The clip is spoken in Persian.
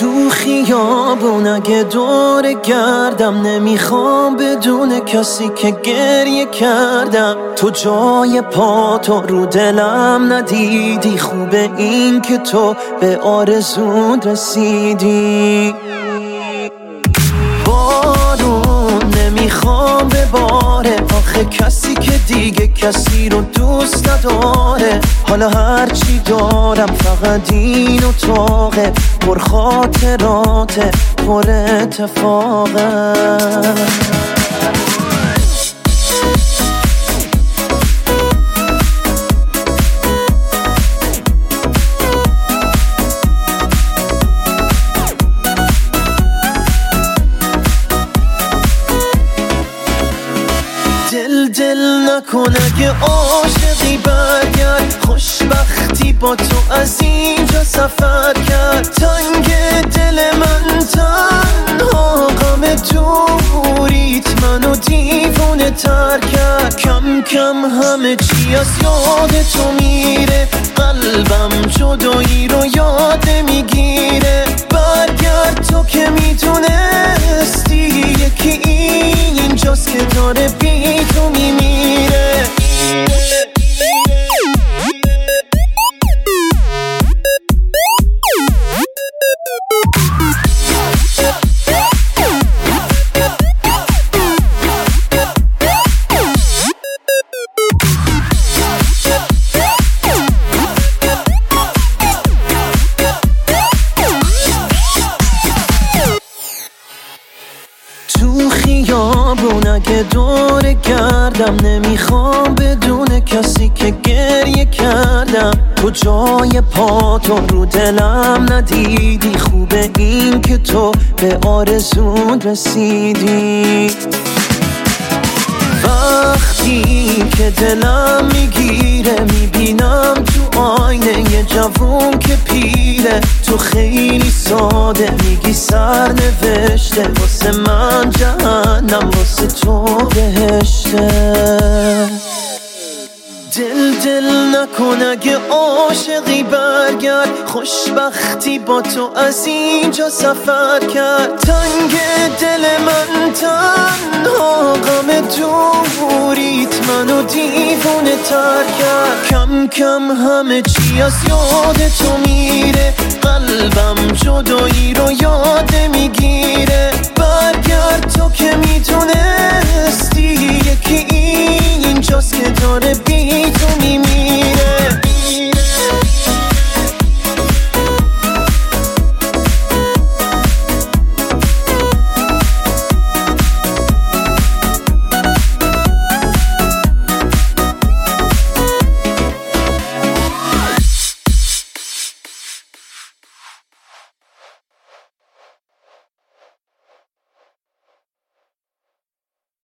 تو خیابون اگه دور گردم نمی‌خوام بدون کسی که گریه کردم. تو جای پا تو رو دلم ندیدی. خوبه این که تو به آرزون رسیدی. بارون نمی‌خوام به باره آخه کسی کسی رو دوست نداره. حالا هرچی دارم فقط این اتاقه. پر خاطراته پر اتفاقه. دل دل نکنه که عاشقی برگرد. خوشبختی با تو از اینجا سفر کرد. تنگ دل من تنها غم دوریت منو دیوونه تر کرد. کم کم همه چی از یاد تو میره. قلبم جدایی رو یاد می‌گیره. برگرد تو که می‌دونستی Thank you. خیابون اگه دور گردم نمی‌خوام بدون کسی که گریه کردم. تو جای پا تو رو دلم ندیدی. خوبه این که تو به آرزون رسیدی. وقتی که دلم می‌گیره می‌بینم تو آینه یه جوون که تو خیلی ساده میگی سر نوشته واسه من جهنم واسه تو بهشته. دل دل نکن اگه عاشقی برگرد. خوشبختی با تو از اینجا سفر کرد. تنگ دل من تنها تر کرد. کم کم همه چی از یاد تو میره. قلبم جدایی رو یاد می‌گیره.